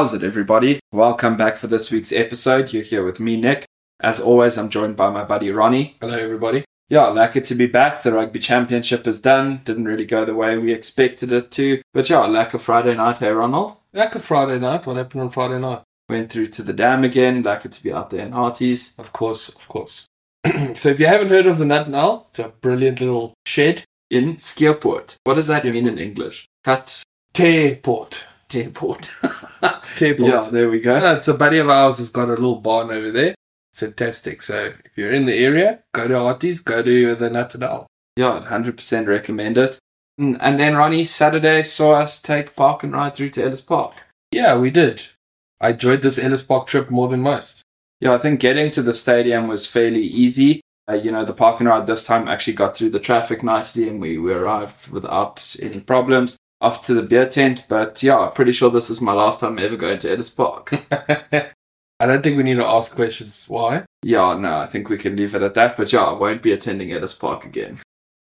How's it, everybody? Welcome back for this week's episode. You're here with me, Nick. As always, I'm joined by my buddy Ronnie. Hello, everybody. Yeah, lucky to be back. The rugby championship is done. Didn't really go the way we expected it to. But yeah, like a Friday night, hey, Ronald? Like a Friday night. What happened on Friday night? Went through to the dam again. Lucky to be out there in Harties. Of course, of course. so, if you haven't heard of the Nut Now, it's a brilliant little shed. In Skeerpoort. What does that mean in English? Cut Tearport. Tearport. Tearport. yeah, there we go. It's a buddy of ours has got a little barn over there. It's fantastic. So, if you're in the area, go to Harties, go to the Now. Yeah, 100% recommend it. Mm, And then Ronnie, Saturday saw us take Park and Ride through to Ellis Park. Yeah, we did. I enjoyed this Ellis Park trip more than most. Yeah, I think getting to the stadium was fairly easy. Uh, you know, the park and ride this time actually got through the traffic nicely and we, we arrived without any problems. Off to the beer tent, but yeah, I'm pretty sure this is my last time ever going to Ellis Park. I don't think we need to ask questions why. yeah, no, I think we can leave it at that, but yeah, I won't be attending Ellis Park again.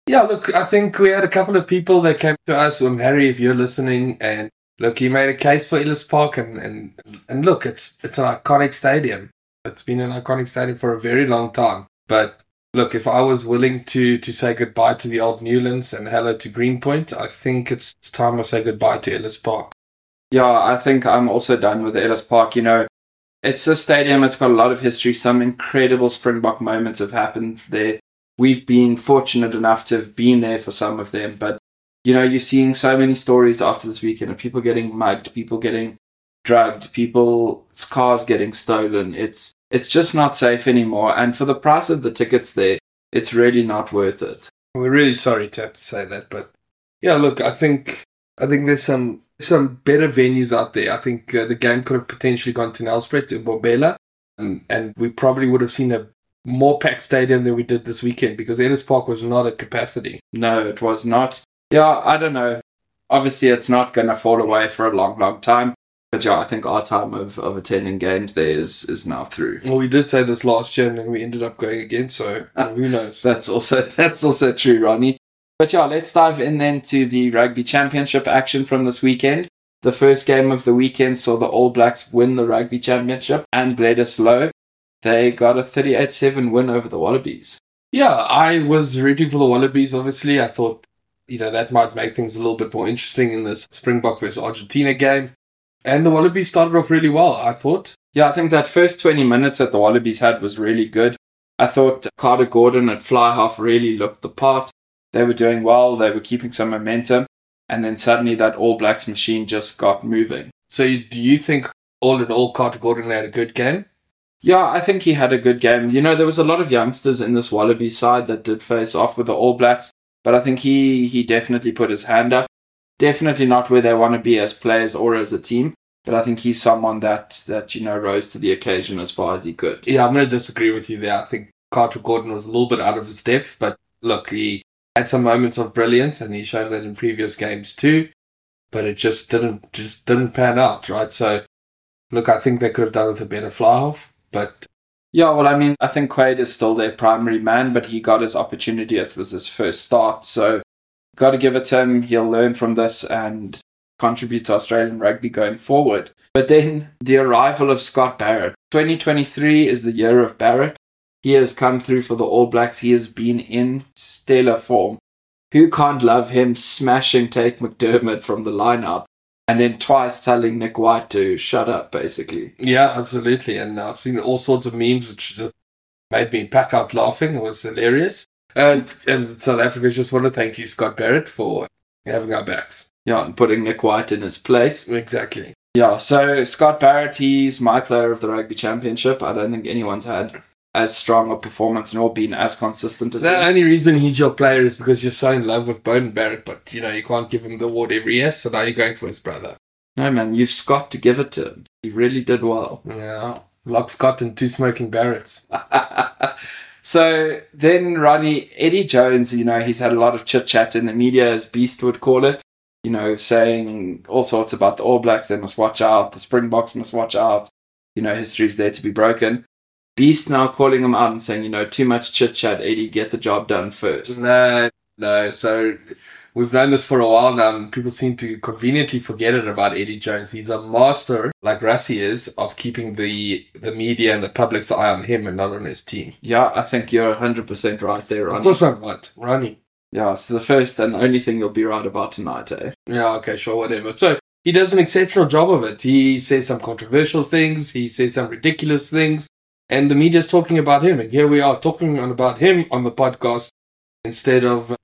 Yeah, look, I think we had a couple of people that came to us. Um, Harry, if you're listening, and look, he made a case for Ellis Park, and and and look, it's it's an iconic stadium. It's been an iconic stadium for a very long time. But look, if I was willing to to say goodbye to the old Newlands and hello to Greenpoint, I think it's, it's time I say goodbye to Ellis Park. Yeah, I think I'm also done with Ellis Park. You know, it's a stadium, it's got a lot of history. Some incredible Springbok moments have happened there. We've been fortunate enough to have been there for some of them, but you know, you're seeing so many stories after this weekend of people getting mugged, people getting drugged, people's cars getting stolen. It's it's just not safe anymore. And for the price of the tickets there, it's really not worth it. We're really sorry to have to say that, but yeah, look, I think I think there's some some better venues out there. I think uh, the game could have potentially gone to Nelspruit to Mbombela, and, and we probably would have seen a more packed stadium than we did this weekend because Ellis Park was not at capacity. No, it was not. Yeah, I don't know. Obviously, it's not going to fall away for a long, long time. But yeah, I think our time of, of attending games there is, is now through. Well, we did say this last year, and then we ended up going again. So who knows? That's also that's also true, Ronnie. But yeah, let's dive in then to the rugby championship action from this weekend. The first game of the weekend saw the All Blacks win the rugby championship and Bledisloe. They got a 38-7 win over the Wallabies. Yeah, I was rooting for the Wallabies. Obviously, I thought you know that might make things a little bit more interesting in this Springbok versus Argentina game. And the Wallabies started off really well. I thought. Yeah, I think that first 20 minutes that the Wallabies had was really good. I thought Carter Gordon at fly half really looked the part. They were doing well, they were keeping some momentum, and then suddenly that All Blacks machine just got moving. So, you- do you think all in all, Carter Gordon had a good game? Yeah, I think he had a good game. You know, there was a lot of youngsters in this Wallaby side that did face off with the All Blacks, but I think he he definitely put his hand up. Definitely not where they want to be as players or as a team, but I think he's someone that that you know rose to the occasion as far as he could. Yeah, I'm going to disagree with you there. I think Carter Gordon was a little bit out of his depth, but look, he had some moments of brilliance, and he showed that in previous games too. But it just didn't just didn't pan out, right? So, look, I think they could have done with a better fly off, but Yeah, well, I mean, I think Quade is still their primary man, but he got his opportunity. It was his first start, so got to give it to him. He'll learn from this and contribute to Australian rugby going forward. But then the arrival of Scott Barrett. 2023 is the year of Barrett. He has come through for the All Blacks. He has been in stellar form. Who can't love him smashing Tate McDermott from the lineup and then twice telling Nick White to shut up, basically? yeah, absolutely. And I've seen all sorts of memes which just made me pack up laughing. It was hilarious. And and South Africa just want to thank you, Scott Barrett, for having our backs. Yeah, and putting Nick White in his place. Exactly. Yeah, so Scott Barrett, he's my player of the rugby championship. I don't think anyone's had as strong a performance nor been as consistent as The him. only reason he's your player is because you're so in love with Beauden Barrett, but you know you can't give him the award every year, so now you're going for his brother. No, man, you've Scott to give it to him. He really did well. Yeah, lock Scott and two smoking Barretts. so then Ronnie, Eddie Jones, you know, he's had a lot of chit chat in the media, as Beast would call it, you know, saying all sorts about the All Blacks, they must watch out, the Springboks must watch out, you know, history's there to be broken. Beast now calling him out and saying, you know, too much chit chat, Eddie, get the job done first. No, no. So we've known this for a while now, and people seem to conveniently forget it about Eddie Jones. He's a master, like Rassie is, of keeping the the media and the public's eye on him and not on his team. Yeah, I think you're 100% right there, Of Ronnie. course I'm right, Ronnie. Yeah, it's the first and only thing you'll be right about tonight, eh? Yeah, okay, sure, whatever. So he does an exceptional job of it. He says some controversial things, he says some ridiculous things, and the media's talking about him. And here we are talking on about him on the podcast instead of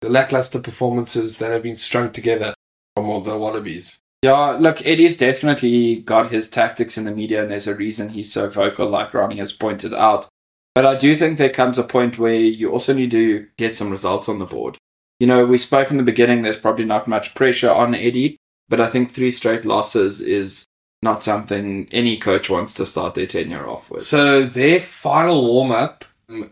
the lackluster performances that have been strung together from all the Wallabies. Yeah, look, Eddie's definitely got his tactics in the media, and there's a reason he's so vocal, like Ronnie has pointed out. But I do think there comes a point where you also need to get some results on the board. You know, we spoke in the beginning, there's probably not much pressure on Eddie, but I think three straight losses is not something any coach wants to start their tenure off with. So their final warm up um,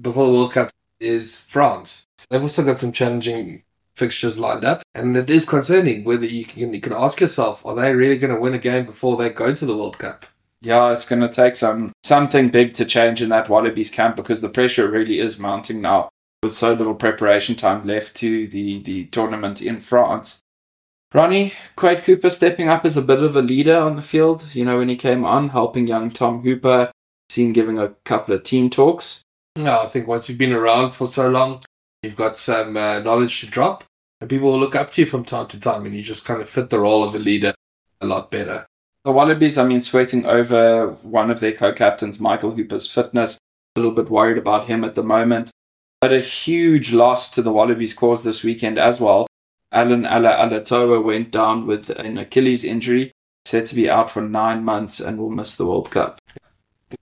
before the World Cup is France. So they've also got some challenging fixtures lined up, and it is concerning whether you can you can ask yourself, are they really going to win a game before they go to the World Cup? Yeah, it's going to take some something big to change in that Wallabies camp because the pressure really is mounting now with so little preparation time left to the, the tournament in France. Ronnie, Quade Cooper stepping up as a bit of a leader on the field. You know, when he came on, helping young Tom Hooper, seen giving a couple of team talks. No, I think once you've been around for so long, you've got some uh, knowledge to drop, and people will look up to you from time to time, and you just kind of fit the role of a leader a lot better. The Wallabies, I mean, sweating over one of their co captains, Michael Hooper's fitness. A little bit worried about him at the moment. But a huge loss to the Wallabies cause this weekend as well. Allan Alaalatoa went down with an Achilles injury, said to be out for nine months and will miss the World Cup.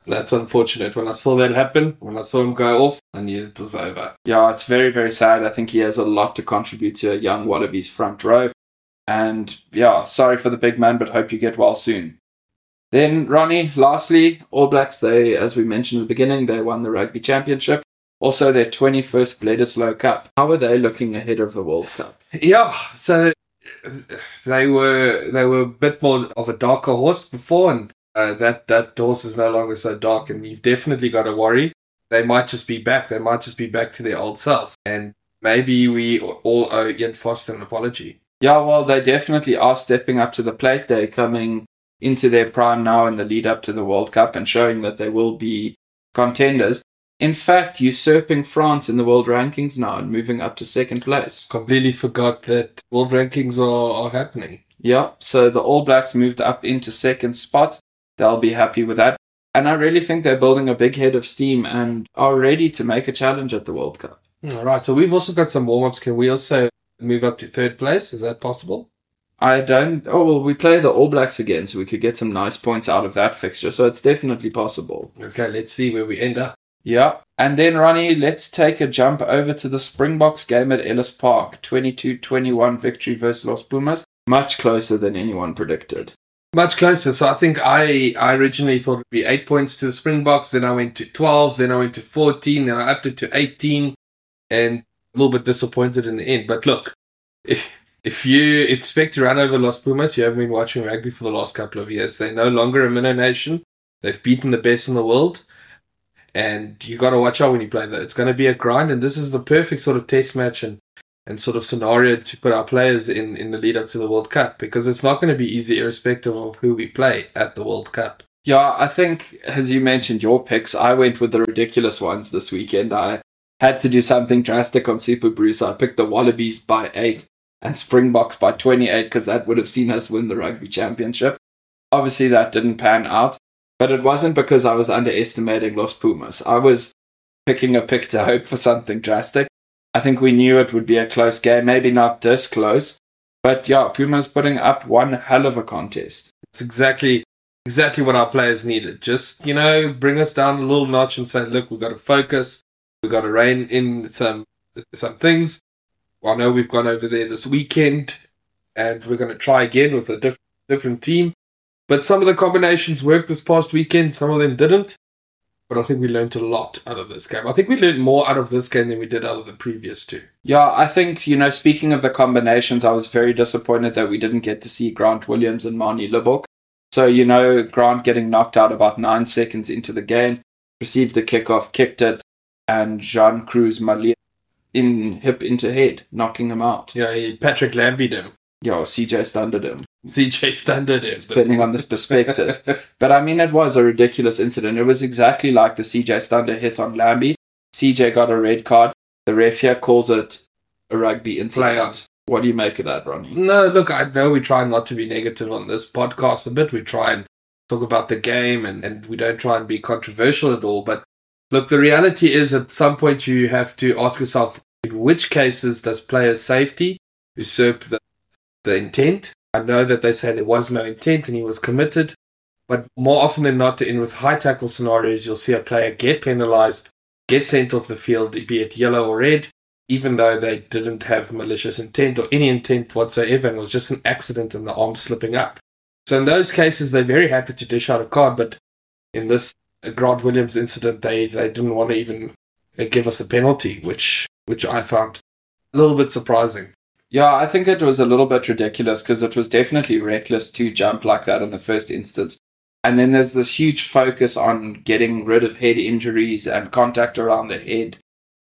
That's unfortunate. When I saw that happen, when I saw him go off, I knew it was over. Yeah, it's very, very sad. I think he has a lot to contribute to a young Wallabies front row. And yeah, sorry for the big man, but hope you get well soon. Then, Ronnie, lastly, All Blacks, they, as we mentioned at the beginning, they won the Rugby Championship. Also, their 21st Bledisloe Cup. How are they looking ahead of the World Cup? Yeah, so they were they were a bit more of a darker horse before, and uh, that that horse is no longer so dark. And you've definitely got to worry. They might just be back. They might just be back to their old self, and maybe we all owe Ian Foster an apology. Yeah, well, they definitely are stepping up to the plate. They're coming into their prime now in the lead up to the World Cup and showing that they will be contenders. In fact, usurping France in the world rankings now and moving up to second place. Completely forgot that world rankings are, are happening. Yeah, so the All Blacks moved up into second spot. They'll be happy with that. And I really think they're building a big head of steam and are ready to make a challenge at the World Cup. All right, so we've also got some warm ups. Can we also move up to third place? Is that possible? I don't. Oh, well, we play the All Blacks again, so we could get some nice points out of that fixture. So it's definitely possible. Okay, let's see where we end up. Yeah. And then, Ronnie, let's take a jump over to the Springboks game at Ellis Park. 22 21 victory versus Los Pumas. Much closer than anyone predicted. Much closer. So I think I, I originally thought it'd be eight points to the Springboks. Then I went to 12. Then I went to 14. Then I upped it to 18. And a little bit disappointed in the end. But look, if, if you expect to run over Los Pumas, you haven't been watching rugby for the last couple of years. They're no longer a minnow nation. They've beaten the best in the world. And you got to watch out when you play that. It's going to be a grind. And this is the perfect sort of test match and, and sort of scenario to put our players in, in the lead up to the World Cup because it's not going to be easy irrespective of who we play at the World Cup. Yeah, I think, as you mentioned, your picks, I went with the ridiculous ones this weekend. I had to do something drastic on Super Brew. I picked the Wallabies by 8 and Springboks by 28 because that would have seen us win the rugby championship. Obviously, that didn't pan out, but it wasn't because I was underestimating Los Pumas. I was picking a pick to hope for something drastic. I think we knew it would be a close game, maybe not this close, but yeah, Pumas putting up one hell of a contest. It's exactly exactly what our players needed. Just you know, bring us down a little notch and say, look, we've got to focus. We've got to rein in some some things. I know we've gone over there this weekend, and we're going to try again with a diff- different team. But some of the combinations worked this past weekend. Some of them didn't. But I think we learned a lot out of this game. I think we learned more out of this game than we did out of the previous two. Yeah, I think, you know, speaking of the combinations, I was very disappointed that we didn't get to see Grant Williams and Manie Libbok. So, you know, Grant getting knocked out about nine seconds into the game, received the kickoff, kicked it, and Juan Cruz Mallía in hip into head, knocking him out. Yeah, Patrick Lambie him. Yeah, or CJ Stander him, CJ Stander him. depending on this perspective. But I mean, it was a ridiculous incident. It was exactly like the CJ Stander hit on Lambie. CJ got a red card. The ref here calls it a rugby incident. What do you make of that, Ronnie? No, look, I know we try not to be negative on this podcast a bit. We try and talk about the game and, and we don't try and be controversial at all. But look, the reality is at some point you have to ask yourself in which cases does player safety usurp the, the intent? I know that they say there was no intent and he was committed. But more often than not, in with high tackle scenarios, you'll see a player get penalized, get sent off the field, be it yellow or red, even though they didn't have malicious intent or any intent whatsoever, and it was just an accident and the arm slipping up. So in those cases, they're very happy to dish out a card, but in this Grant Williams incident, they, they didn't want to even give us a penalty, which which I found a little bit surprising. Yeah, I think it was a little bit ridiculous because it was definitely reckless to jump like that in the first instance. And then there's this huge focus on getting rid of head injuries and contact around the head.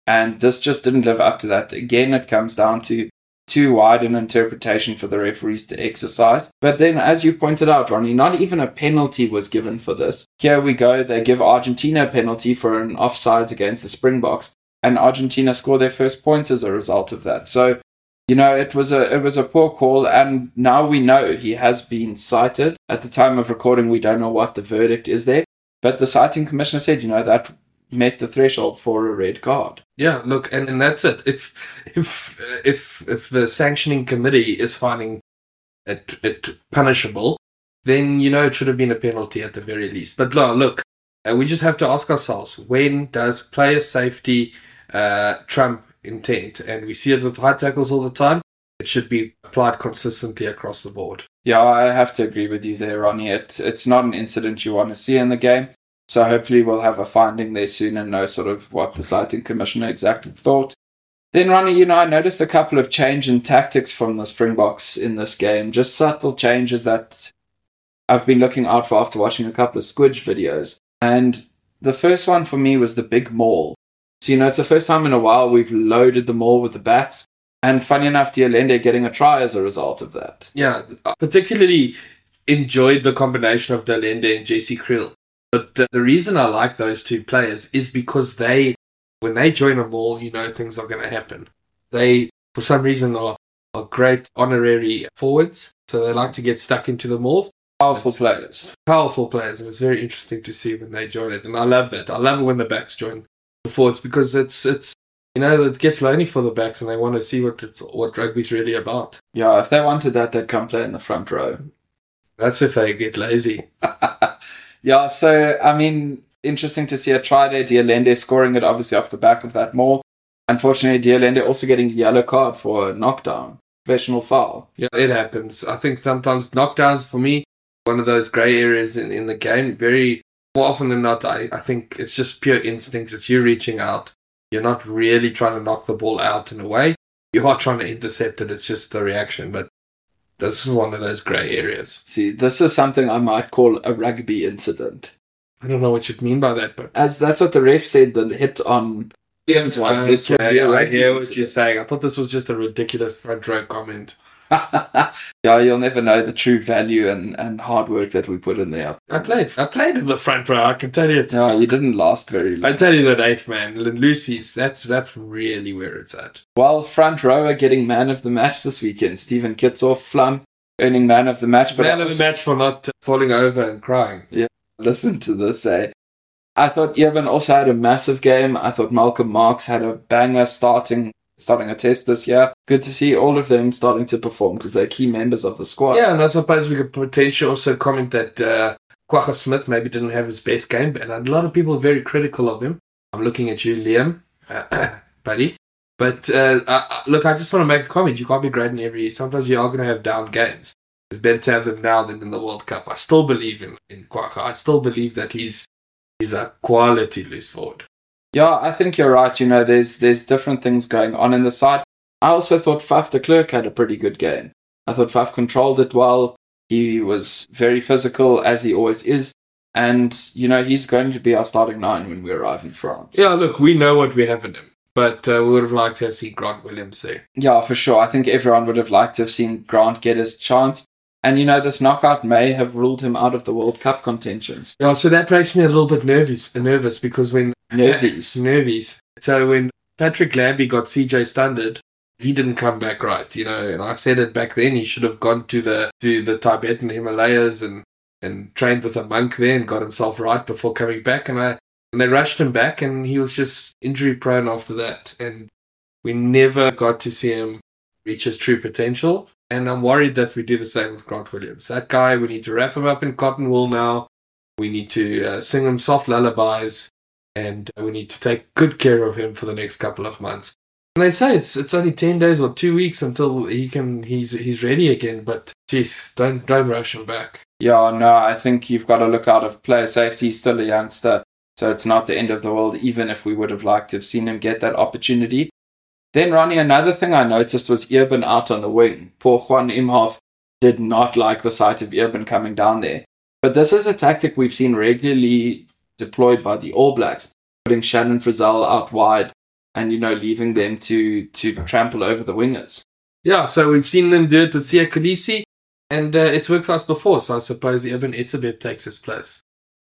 And this just didn't live up to that. Again, it comes down to too wide an interpretation for the referees to exercise. But then, as you pointed out, Ronnie, not even a penalty was given for this. Here we go, they give Argentina a penalty for an offsides against the Springboks, and Argentina score their first points as a result of that. So, you know, it was a it was a poor call, and now we know he has been cited. At the time of recording, we don't know what the verdict is there, but the citing commissioner said, you know, that met the threshold for a red card. Yeah, look, and, and that's it. If if if if the sanctioning committee is finding it it punishable, then you know it should have been a penalty at the very least. But look, uh, we just have to ask ourselves: when does player safety uh, trump intent? And we see it with high tackles all the time. It should be applied consistently across the board. Yeah, I have to agree with you there, Ronnie. It, it's not an incident you want to see in the game. So hopefully we'll have a finding there soon and know sort of what the citing commissioner exactly thought. Then, Ronnie, you know, I noticed a couple of change in tactics from the Springboks in this game. Just subtle changes that I've been looking out for after watching a couple of Squidge videos. And the first one for me was the big maul. So, you know, it's the first time in a while we've loaded the maul with the backs. And funny enough, De Allende getting a try as a result of that. Yeah, I particularly enjoyed the combination of De Allende and JC Kriel. But the, the reason I like those two players is because they, when they join a ball, you know things are going to happen. They, for some reason, are, are great honorary forwards. So they like to get stuck into the mauls. Powerful It's- players. Powerful players, and it's very interesting to see when they join it. And I love that. I love it when the backs join the forwards because it's it's you know it gets lonely for the backs, and they want to see what it's what rugby's really about. Yeah, if they wanted that, they'd come play in the front row. That's if they get lazy. yeah, so I mean, interesting to see a try there. De Allende scoring it obviously off the back of that maul. Unfortunately, De Allende also getting a yellow card for a knockdown, professional foul. Yeah, it happens. I think sometimes knockdowns for me, one of those grey areas in, in the game. Very more often than not, I, I think it's just pure instinct. It's you reaching out. You're not really trying to knock the ball out in a way. You are trying to intercept it. It's just the reaction. But this is one of those grey areas. See, this is something I might call a rugby incident, I don't know what you'd mean by that, but as that's what the ref said. The hit on Williams was this would okay, be a I hear what incident. you're saying. I thought this was just a ridiculous front row comment. Yeah, you'll never know the true value and, and hard work that we put in there. I played. I played in the front row. I can tell you. No, you didn't last very long. I tell you that eighth man, Lucy's. That's that's really where it's at. Well, front rower getting man of the match this weekend. Stephen Kitshoff, Flum, earning man of the match. But Man I of the match for not falling over and crying. Yeah, listen to this, eh? I thought Evan also had a massive game. I thought Malcolm Marx had a banger starting starting a test this year. Good to see all of them starting to perform because they're key members of the squad. Yeah, and I suppose we could potentially also comment that uh, Smith maybe didn't have his best game, and a lot of people are very critical of him. I'm looking at you, Liam, buddy. But uh, I- look, I just want to make a comment. You can't be great in every. Year. Sometimes you are going to have down games. It's better to have them now than in the World Cup. I still believe in in Kwagga. I still believe that he's he's a quality loose forward. Yeah, I think you're right. You know, there's there's different things going on in the side. I also thought Faf de Klerk had a pretty good game. I thought Faf controlled it well. He was very physical, as he always is. And, you know, he's going to be our starting nine when we arrive in France. Yeah, look, we know what we have in him. but uh, we would have liked to have seen Grant Williams there. Yeah, for sure. I think everyone would have liked to have seen Grant get his chance. And you know, this knockout may have ruled him out of the World Cup contentions. Yeah, so that makes me a little bit nervous. Nervous because when Nervies. nervous. So when Patrick Lambie got CJ Stander, he didn't come back right, you know. And I said it back then. He should have gone to the to the Tibetan Himalayas and and trained with a monk there and got himself right before coming back. And I and they rushed him back, and he was just injury prone after that. And we never got to see him reach his true potential. And I'm worried that we do the same with Grant Williams. That guy, we need to wrap him up in cotton wool now. We need to uh, sing him soft lullabies, and we need to take good care of him for the next couple of months. And they say it's it's only ten days or two weeks until he can he's he's ready again. But jeez, don't don't rush him back. Yeah, no, I think you've got to look out of player safety. He's still a youngster, so it's not the end of the world, even if we would have liked to have seen him get that opportunity. Then, Ronnie, another thing I noticed was Eben out on the wing. Poor Juan Imhoff did not like the sight of Eben coming down there. But this is a tactic we've seen regularly deployed by the All Blacks, putting Shannon Frizzell out wide and, you know, leaving them to, to trample over the wingers. Yeah, so we've seen them do it with Siya Kolisi, and uh, it's worked for us before. So I suppose Eben Etzebeth takes his place.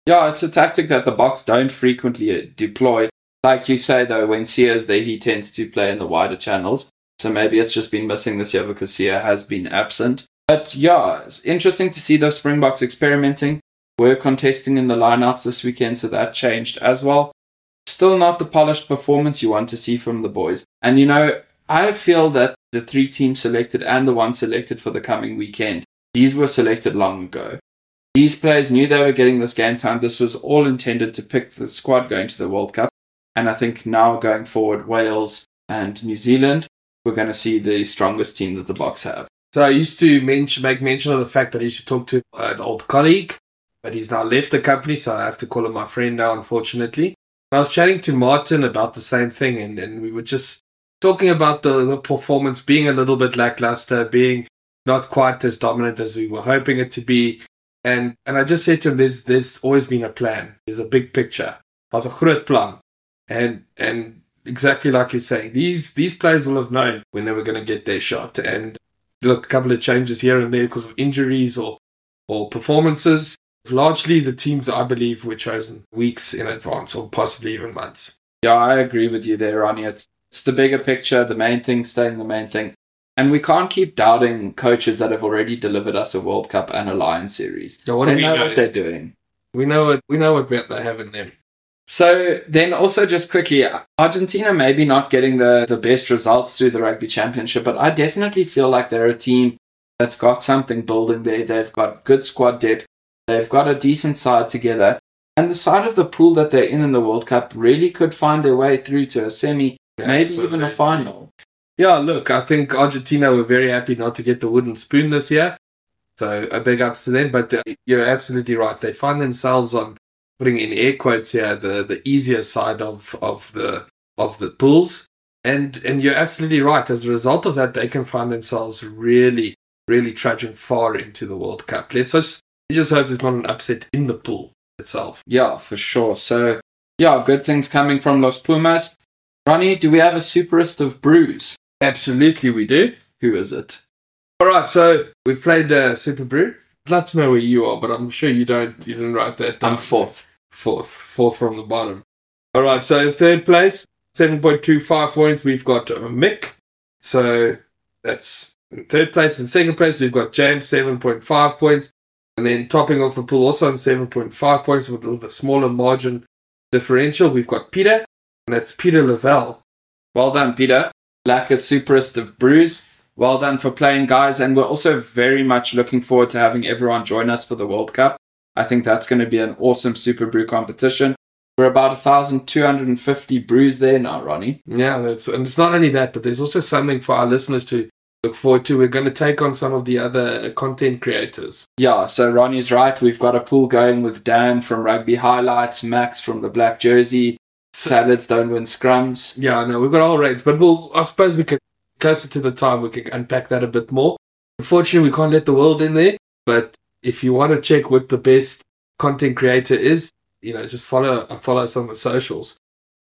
Yeah, it's a tactic that the Boks don't frequently deploy. Like you say, though, when Siya's there, he tends to play in the wider channels. So maybe it's just been missing this year because Siya has been absent. But yeah, it's interesting to see the Springboks experimenting. We're contesting in the lineouts this weekend, so that changed as well. Still not the polished performance you want to see from the boys. And you know, I feel that the three teams selected and the one selected for the coming weekend, these were selected long ago. These players knew they were getting this game time. This was all intended to pick the squad going to the World Cup. And I think now going forward, Wales and New Zealand, we're going to see the strongest team that the Boks have. So I used to mention, make mention of the fact that I used to talk to an old colleague, but he's now left the company, so I have to call him my friend now, unfortunately. I was chatting to Martin about the same thing, and, and we were just talking about the, the performance being a little bit lackluster, being not quite as dominant as we were hoping it to be. And and I just said to him, there's there's always been a plan. There's a big picture. There's a groot plan. And and exactly like you say, these these players will have known when they were going to get their shot. And look, a couple of changes here and there because of injuries or or performances. Largely, the teams I believe were chosen weeks in advance or possibly even months. Yeah, I agree with you there, Ronnie. It's it's the bigger picture, the main thing staying the main thing. And we can't keep doubting coaches that have already delivered us a World Cup and a Lion series. Yeah, what do they we know know? what they're doing. We know what we know what bet they have in them. So then also just quickly, Argentina maybe not getting the, the best results through the rugby championship, but I definitely feel like they're a team that's got something building there. They've got good squad depth. They've got a decent side together. And the side of the pool that they're in in the World Cup really could find their way through to a semi, maybe even a final. Yeah, look, I think Argentina were very happy not to get the wooden spoon this year. So a big ups to them. But uh, you're absolutely right. They find themselves on putting in air quotes here the, the easier side of, of the of the pools. And and you're absolutely right. As a result of that, they can find themselves really, really trudging far into the World Cup. Let's just just hope there's not an upset in the pool itself. Yeah, for sure. So, yeah, good things coming from Los Pumas. Ronnie, do we have a superist of brews? Absolutely, we do. Who is it? All right, so we've played uh, Super Brew. I'd love to know where you are, but I'm sure you don't. You didn't write that down. I'm fourth. Fourth, fourth from the bottom. All right, so third place, seven point two five points. We've got Mick. So that's in third place. In second place, we've got James, seven point five points, and then topping off the pool also on seven point five points with, with a smaller margin differential. We've got Peter, and that's Peter Lavelle. Well done, Peter. Black is superist of brews. Well done for playing, guys. And we're also very much looking forward to having everyone join us for the World Cup. I think that's going to be an awesome Super Brew competition. We're about 1,250 brews there now, Ronnie. Yeah, that's and it's not only that, but there's also something for our listeners to look forward to. We're going to take on some of the other content creators. Yeah, so Ronnie's right. We've got a pool going with Dan from Rugby Highlights, Max from the Black Jersey, Salads Don't Win Scrums. Yeah, no, we've got all but we'll. I suppose we can closer to the time we can unpack that a bit more. Unfortunately, we can't let the world in there. But if you want to check what the best content creator is, you know, just follow follow us on the socials.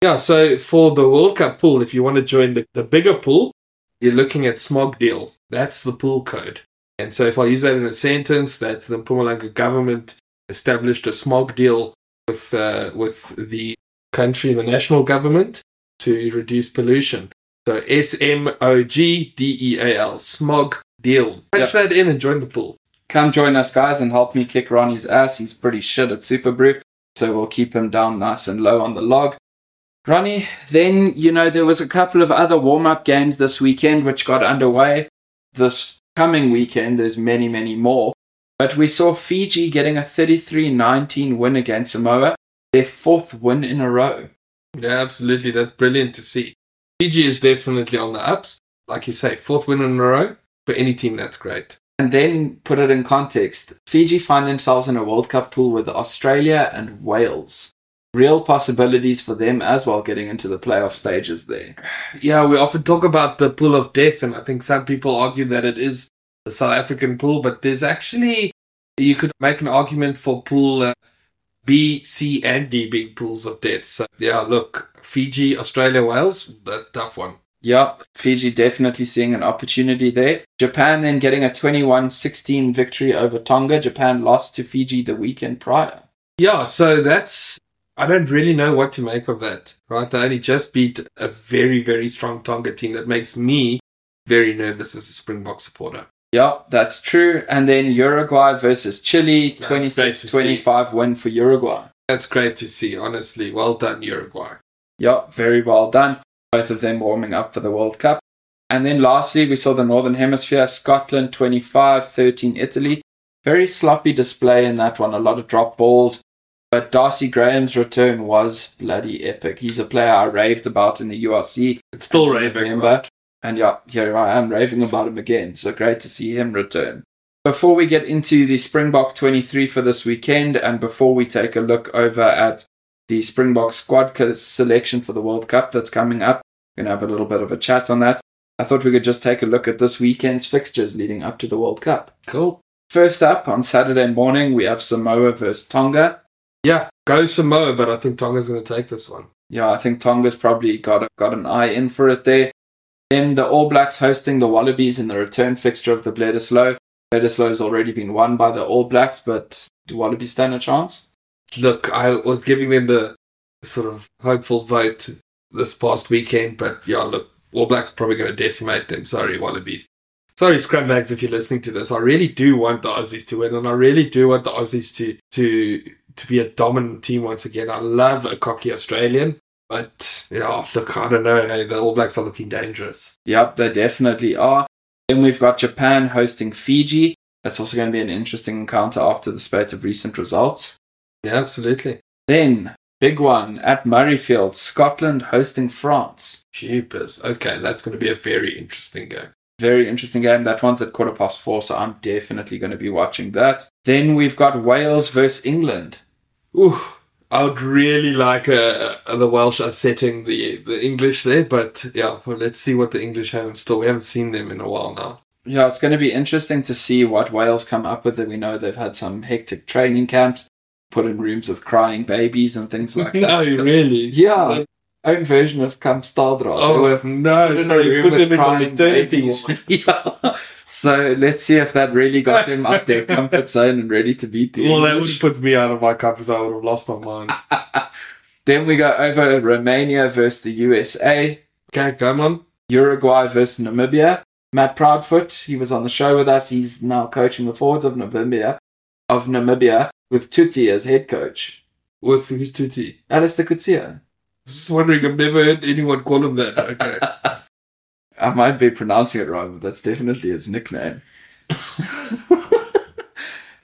Yeah, so for the World Cup pool, if you want to join the, the bigger pool, you're looking at SMOG deal. That's the pool code. And so if I use that in a sentence, that's the Mpumalanga government established a SMOG deal with uh, with the country, the national government, to reduce pollution. So S M O G D E A L, SMOG deal. Punch that in and join the pool. Come join us, guys, and help me kick Ronnie's ass. He's pretty shit at Super Brew, so we'll keep him down nice and low on the log. Ronnie, then, you know, there was a couple of other warm up games this weekend which got underway. This coming weekend, there's many, many more. But we saw Fiji getting a 33 19 win against Samoa, their fourth win in a row. Yeah, absolutely. That's brilliant to see. Fiji is definitely on the ups. Like you say, fourth win in a row. For any team, that's great. And then put it in context Fiji find themselves in a World Cup pool with Australia and Wales. Real possibilities for them as well getting into the playoff stages there. Yeah, we often talk about the pool of death, and I think some people argue that it is the South African pool, but there's actually, you could make an argument for pool uh, B, C, and D being pools of death. So, yeah, look, Fiji, Australia, Wales, a tough one. Yep, Fiji definitely seeing an opportunity there. Japan then getting a 21 16 victory over Tonga. Japan lost to Fiji the weekend prior. Yeah, so that's I don't really know what to make of that. Right, they only just beat a very very strong Tonga team that makes me very nervous as a Springbok supporter. Yep, that's true. And then Uruguay versus Chile, That's great 26 to 25 win for Uruguay. That's great to see, honestly. Well done, Uruguay. Yep, very well done. Both of them warming up for the World Cup. And then lastly, we saw the Northern Hemisphere, Scotland 25 13 Italy. Very sloppy display in that one, a lot of drop balls. But Darcy Graham's return was bloody epic. He's a player I raved about in the URC. It's still in raving. November. right? And yeah, here I am raving about him again. So great to see him return. Before we get into the Springbok 23 for this weekend, and before we take a look over at the Springbok squad selection for the World Cup that's coming up, we're going to have a little bit of a chat on that. I thought we could just take a look at this weekend's fixtures leading up to the World Cup. Cool. First up, on Saturday morning, we have Samoa versus Tonga. Yeah, go Samoa, but I think Tonga's going to take this one. Yeah, I think Tonga's probably got got an eye in for it there. Then the All Blacks hosting the Wallabies in the return fixture of the Bledisloe. Bledisloe has already been won by the All Blacks, but do Wallabies stand a chance? Look, I was giving them the sort of hopeful vote this past weekend, but yeah, look, All Blacks probably going to decimate them. Sorry, Wallabies. Sorry, Scrumbags, if you're listening to this. I really do want the Aussies to win, and I really do want the Aussies to to to be a dominant team once again. I love a cocky Australian, but yeah, look, I don't know. Hey, the All Blacks are looking dangerous. Yep, they definitely are. Then we've got Japan hosting Fiji. That's also going to be an interesting encounter after the spate of recent results. Yeah, absolutely. Then, big one at Murrayfield, Scotland hosting France. Jeepers. Okay, that's going to be a very interesting game. Very interesting game. That one's at quarter past four, so I'm definitely going to be watching that. Then we've got Wales versus England. Ooh, I would really like uh, uh, the Welsh upsetting the the English there, but yeah, well, let's see what the English have in store. We haven't seen them in a while now. Yeah, it's going to be interesting to see what Wales come up with. We know they've had some hectic training camps, put in rooms with crying babies and things like no, that. really? Yeah, own version of Camp Staaldraad. They Oh were no! put in a Sorry, room put with them in the crying maternity babies. ward. yeah. So let's see if that really got them up their comfort zone and ready to beat the Well, that would have put me out of my comfort zone. I would have lost my mind. then we go over Romania versus the USA. Okay, come on. Uruguay versus Namibia. Matt Proudfoot, he was on the show with us. He's now coaching the forwards of Namibia, of Namibia, with Tuti as head coach. With who's Tuti? Allister Coetzee. Just wondering. I've never heard anyone call him that. Okay. I might be pronouncing it wrong, but that's definitely his nickname.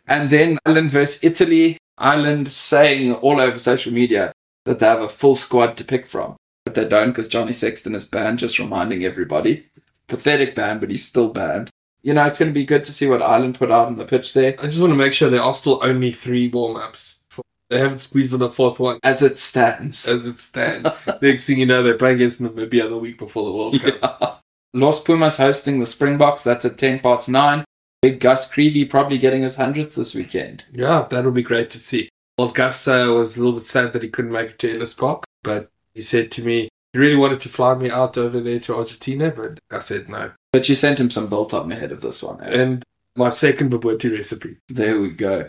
and then Ireland versus Italy. Ireland saying all over social media that they have a full squad to pick from, but they don't because Johnny Sexton is banned, just reminding everybody. Pathetic ban, but he's still banned. You know, it's going to be good to see what Ireland put out on the pitch there. I just want to make sure there are still only three warm ups. They haven't squeezed in a fourth one As it stands. as it stands. Next thing you know, they're playing against Namibia the week before the World Cup. Los Pumas hosting the Springboks. That's at 10 past 9. Big Gus Creevy probably getting his 100th this weekend. Yeah, that'll be great to see. Well, Gus uh, was a little bit sad that he couldn't make it to Ellis Park, but He said to me, he really wanted to fly me out over there to Argentina, but I said no. But you sent him some Biltong ahead of this one. eh? And my second bobotie recipe. There we go.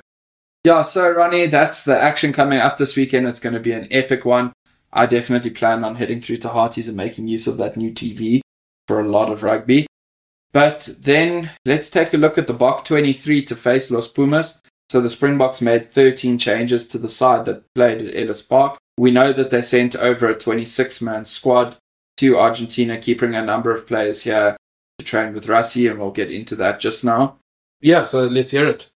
Yeah, so Ronnie, that's the action coming up this weekend. It's going to be an epic one. I definitely plan on heading through to Harties and making use of that new TV for a lot of rugby. But then let's take a look at the Bok 23 to face Los Pumas. So the Springboks made 13 changes to the side that played at Ellis Park. We know that they sent over a 26 man squad to Argentina, keeping a number of players here to train with Rassie, and we'll get into that just now. Yeah, so let's hear it.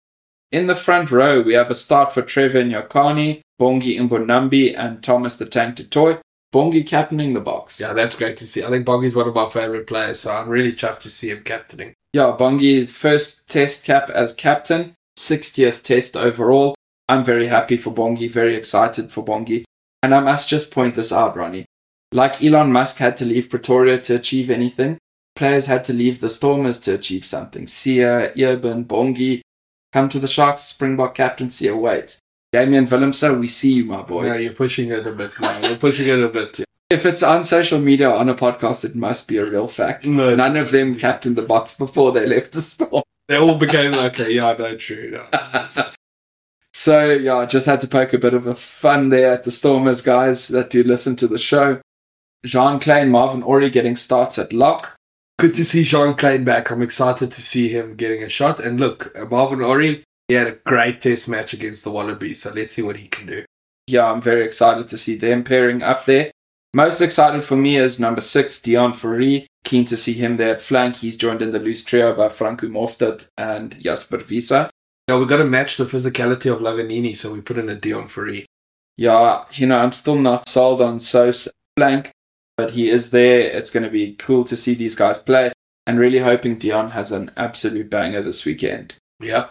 In the front row, we have a start for Trevor Nyakane, Bongi Mbonambi, and Thomas the Tank Toy. Bongi captaining the Boks. Yeah, that's great to see. I think Boggy's one of my favorite players, so I'm really chuffed to see him captaining. Yeah, Bongi, first test cap as captain, 60th test overall. I'm very happy for Bongi, very excited for Bongi. And I must just point this out, Ronnie. Like Elon Musk had to leave Pretoria to achieve anything, players had to leave the Stormers to achieve something. Siya, Eben, Bongi, come to the Sharks, Springbok captaincy awaits. Damian Willemse, we see you, my boy. No, you're pushing it a bit now. You're pushing it a bit. If it's on social media or on a podcast, it must be a real fact. No, None of them capped in the Boks before they left the store. they all became like, okay, yeah, no, true. No. so yeah, I just had to poke a bit of a fun there at the Stormers guys that do listen to the show. Jean Kleyn, Marvin Orie getting starts at lock. Good to see Jean Kleyn back. I'm excited to see him getting a shot. And look, Marvin Orie, he had a great test match against the Wallabies, so let's see what he can do. Yeah, I'm very excited to see them pairing up there. Most excited for me is number six, Deon Fourie. Keen to see him there at flank. He's joined in the loose trio by Franco Mostert and Jasper Wiese. Yeah, we've got to match the physicality of Lavanini, so we put in a Dion Free. Yeah, you know, I'm still not sold on Sos flank, but he is there. It's going to be cool to see these guys play, and really hoping Deon has an absolute banger this weekend. Yeah.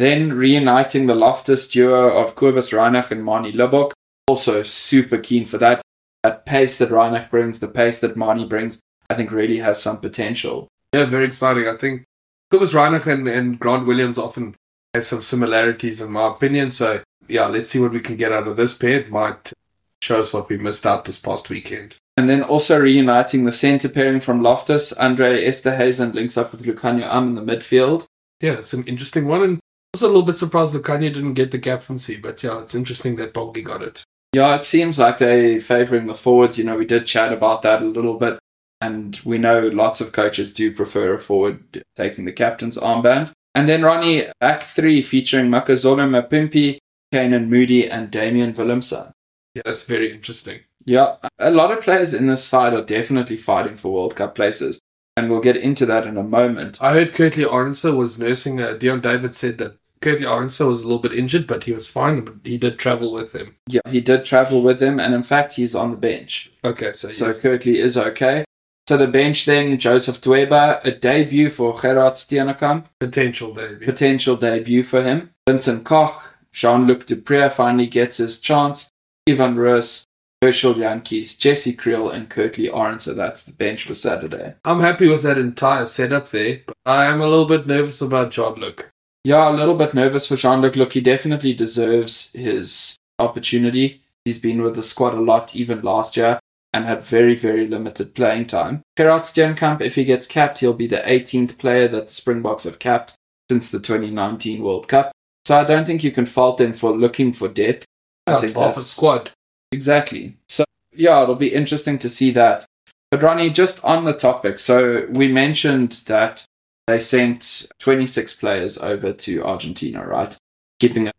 Then reuniting the Loftus duo of Cobus Reinach and Manie Libbok. Also super keen for that. That pace that Reinach brings, the pace that Manie brings, I think really has some potential. Yeah, very exciting. I think Cobus Reinach and, and Grant Williams often have some similarities in my opinion. So yeah, let's see what we can get out of this pair. It might show us what we missed out this past weekend. And then also reuniting the centre pairing from Loftus, Andre Esterhuizen links up with Lukhanyo Am in the midfield. Yeah, it's an interesting one. And also a little bit surprised Lukhanyo didn't get the captaincy, but yeah, it's interesting that Bongi got it. Yeah, it seems like they're favouring the forwards. You know, we did chat about that a little bit, and we know lots of coaches do prefer a forward taking the captain's armband. And then Ronnie, back three featuring Makazole Mapimpi, Canan Moodie, and Damian Willemse. Yeah, that's very interesting. Yeah, a lot of players in this side are definitely fighting for World Cup places, and we'll get into that in a moment. I heard Kurt-Lee Arendse was nursing. Uh, Dion David said that Kurt-Lee Arendse was a little bit injured, but he was fine. But he did travel with him. Yeah, he did travel with him, and in fact, he's on the bench. Okay, so, So yes. Is okay. So the bench then, Joseph Dweba, a debut for Gerard Steenekamp, potential debut. potential debut for him. Vincent Koch, Jean-Luc du Preez finally gets his chance. Evan Roos, Herschel Jantjies, Jesse Kriel, and Kirkley Orange. So that's the bench for Saturday. I'm happy with that entire setup there, but I am a little bit nervous about Jean-Luc. Yeah, a little bit nervous for Jean-Luc. Look, he definitely deserves his opportunity. He's been with the squad a lot, even last year, and had very, very limited playing time. Gerard Steenkamp, if he gets capped, he'll be the 18th player that the Springboks have capped since the 2019 World Cup. So I don't think you can fault them for looking for depth. I That's think half a squad. Exactly. So, yeah, it'll be interesting to see that. But, Ronnie, just on the topic, so we mentioned that they sent 26 players over to Argentina, right? Keeping a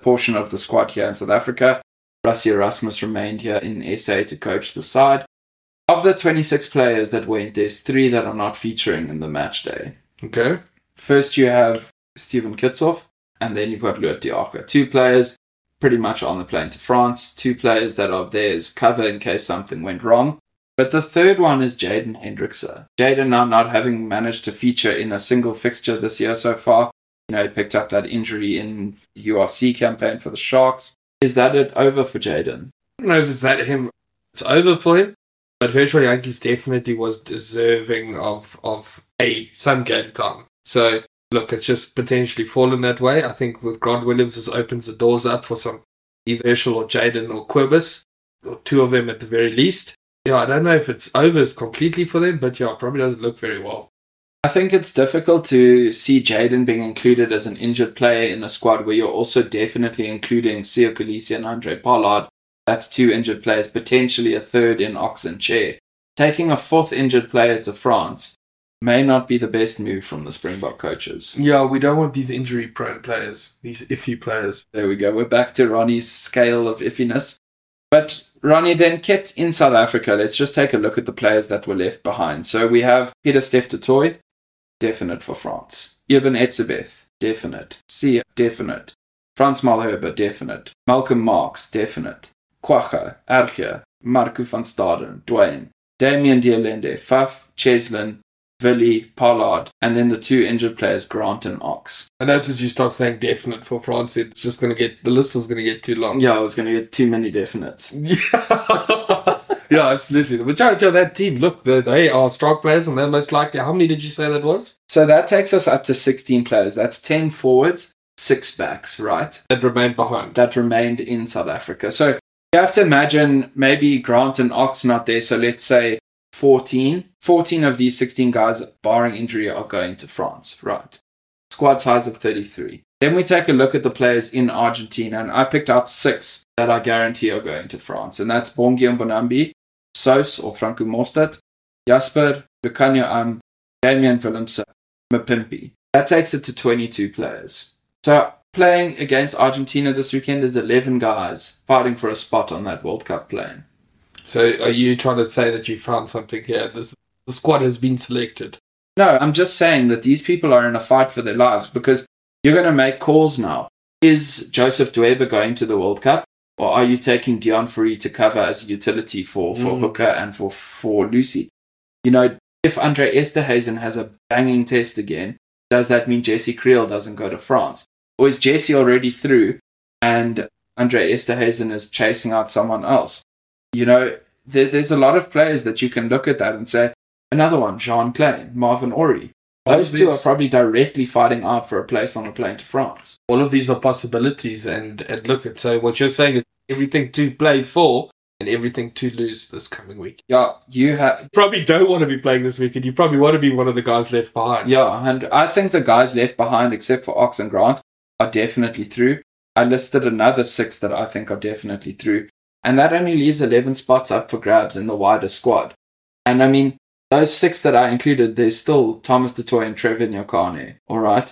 portion of the squad here in South Africa. Rassie Erasmus remained here in SA to coach the side. Of the 26 players that went, there's three that are not featuring in the match day. Okay. First, you have Steven Kitshoff, and then you've got Lood de Jager. Two players pretty much on the plane to France, two players that are there as cover in case something went wrong. But the third one is Jaden Hendrikse. Jaden now not having managed to feature in a single fixture this year so far. You know, he picked up that injury in URC campaign for the Sharks. Is that it over for Jaden? I don't know if it's that him. It's over for him. But Herschel Jantjies definitely was deserving of of a some game time. So look, it's just potentially fallen that way. I think with Grant Williams, this opens the doors up for some either Herschel or Jaden or Cobus. or two of them at the very least. Yeah, I don't know if it's over completely for them, but yeah, probably doesn't look very well. I think it's difficult to see Jaden being included as an injured player in a squad where you're also definitely including Siya Kolisi and Handré Pollard. That's two injured players, potentially a third in Ox Nché. Taking a fourth injured player to France may not be the best move from the Springbok coaches. Yeah, we don't want these injury prone players, these iffy players. There we go. We're back to Ronnie's scale of iffiness. But Ronnie then kept in South Africa. Let's just take a look at the players that were left behind. So we have Pieter-Steph du Toit, definite for France. Eben Etzebeth, definite. Siya, definite. Frans Malherbe, definite. Malcolm Marx, definite. Kwagga, RG, Marco van Staden, Duane. Damian de Allende, Faf, Cheslin, Willie, Pollard, and then the two injured players, Grant and Ox. I noticed you stopped saying definite for France. It's just going to get, the list was going to get too long. Yeah, I was going to get too many definites. Yeah. yeah, absolutely. The majority of that team, look, they, they are strong players and they're most likely. How many did you say that was? So that takes us up to 16 players. That's 10 forwards, six backs, right? That remained behind. That remained in South Africa. So you have to imagine maybe Grant and Ox not there. So let's say 14. 14 of these 16 guys, barring injury, are going to France, right? Squad size of 33. Then we take a look at the players in Argentina, and I picked out six that I guarantee are going to France. And that's Bongi Mbonambi, Sos or Franco Mostert, Jasper, Lukhanyo Am, Damian Willemse, Mapimpi. That takes it to 22 players. So playing against Argentina this weekend is 11 guys fighting for a spot on that World Cup plane. So are you trying to say that you found something here? This, the squad has been selected. No, I'm just saying that these people are in a fight for their lives because you're going to make calls now. Is Joseph Dweba going to the World Cup? Or are you taking Deon Fourie to cover as a utility for, for Mm. Hooker and for, for loosie? You know, if Andre Esterhuizen has a banging test again, does that mean Jesse Kriel doesn't go to France? Or is Jesse already through and Andre Esterhuizen is chasing out someone else? You know, there, there's a lot of players that you can look at that and say, another one, Jean Kleyn, Marvin Orie. Those two are probably directly fighting out for a place on a plane to France. all of these are possibilities and, and look at so uh, what you're saying is everything to play for and everything to lose this coming week. Yeah, you have. Probably don't want to be playing this weekend. You probably want to be one of the guys left behind. Yeah, and I think the guys left behind, except for Ox and Grant, are definitely through. I listed another six that I think are definitely through, and that only leaves 11 spots up for grabs in the wider squad. And I mean, those six that I included, there's still Thomas du Toit and Trevor Nyakane, all right?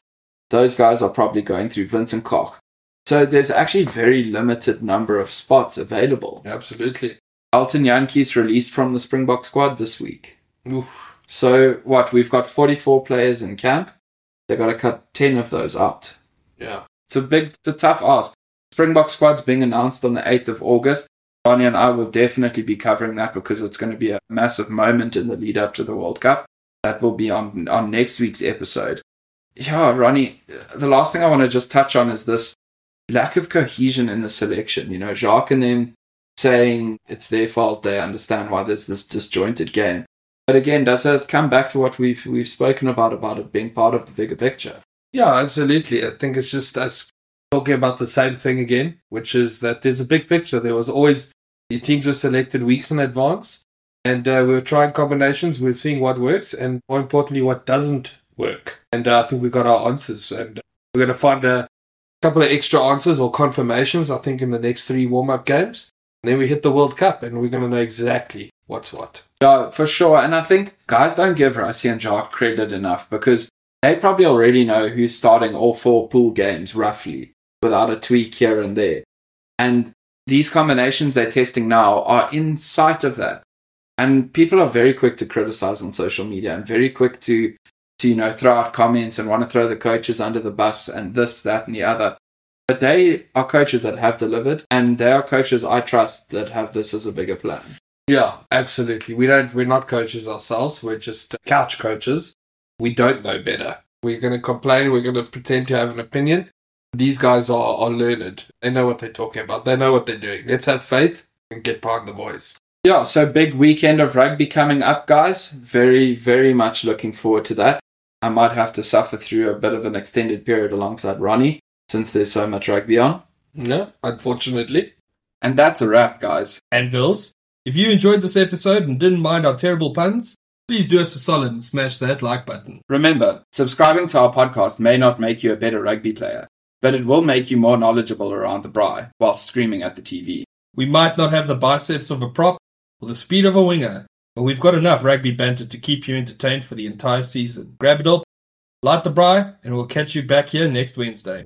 Those guys are probably going through Vincent Koch. So there's actually very limited number of spots available. Absolutely. Elton Jantjies released from the Springbok squad this week. Oof. So what? We've got 44 players in camp. They've got to cut 10 of those out. Yeah. It's a big, it's a tough ask. Springbok squad's being announced on the 8th of August. Ronnie and I will definitely be covering that because it's going to be a massive moment in the lead up to the World Cup. That will be on on next week's episode. Yeah, Ronnie, the last thing I want to just touch on is this lack of cohesion in the selection. You know, Jacques and them saying it's their fault, they understand why there's this disjointed game. But again, does it come back to what we've we've spoken about about it being part of the bigger picture? Yeah, absolutely. I think it's just us talking about the same thing again, which is that there's a big picture. There was always these teams were selected weeks in advance, and uh, we were trying combinations. We are seeing what works, and more importantly, what doesn't work. And uh, I think we got our answers, and we're going to find a couple of extra answers or confirmations. I think in the next three warm up games, and then we hit the World Cup, and we're going to know exactly what's what. Yeah, for sure. And I think guys don't give Rassie and Jacques credit enough because they probably already know who's starting all four pool games roughly without a tweak here and there. And these combinations they're testing now are in sight of that. And people are very quick to criticize on social media and very quick to, to you know, throw out comments and want to throw the coaches under the bus and this, that, and the other. But they are coaches that have delivered, and they are coaches I trust that have this as a bigger plan. Yeah, absolutely. We don't. We're not coaches ourselves. We're just couch coaches. We don't know better. We're going to complain. We're going to pretend to have an opinion. These guys are, are learned. They know what they're talking about. They know what they're doing. Let's have faith and get behind the boys. Yeah, so big weekend of rugby coming up, guys. Very, very much looking forward to that. I might have to suffer through a bit of an extended period alongside Ronnie since there's so much rugby on. No, unfortunately. And that's a wrap, guys. And girls, if you enjoyed this episode and didn't mind our terrible puns, please do us a solid and smash that like button. Remember, subscribing to our podcast may not make you a better rugby player, but it will make you more knowledgeable around the braai while screaming at the TV. We might not have the biceps of a prop or the speed of a winger, but we've got enough rugby banter to keep you entertained for the entire season. Grab it up, light the braai, and we'll catch you back here next Wednesday.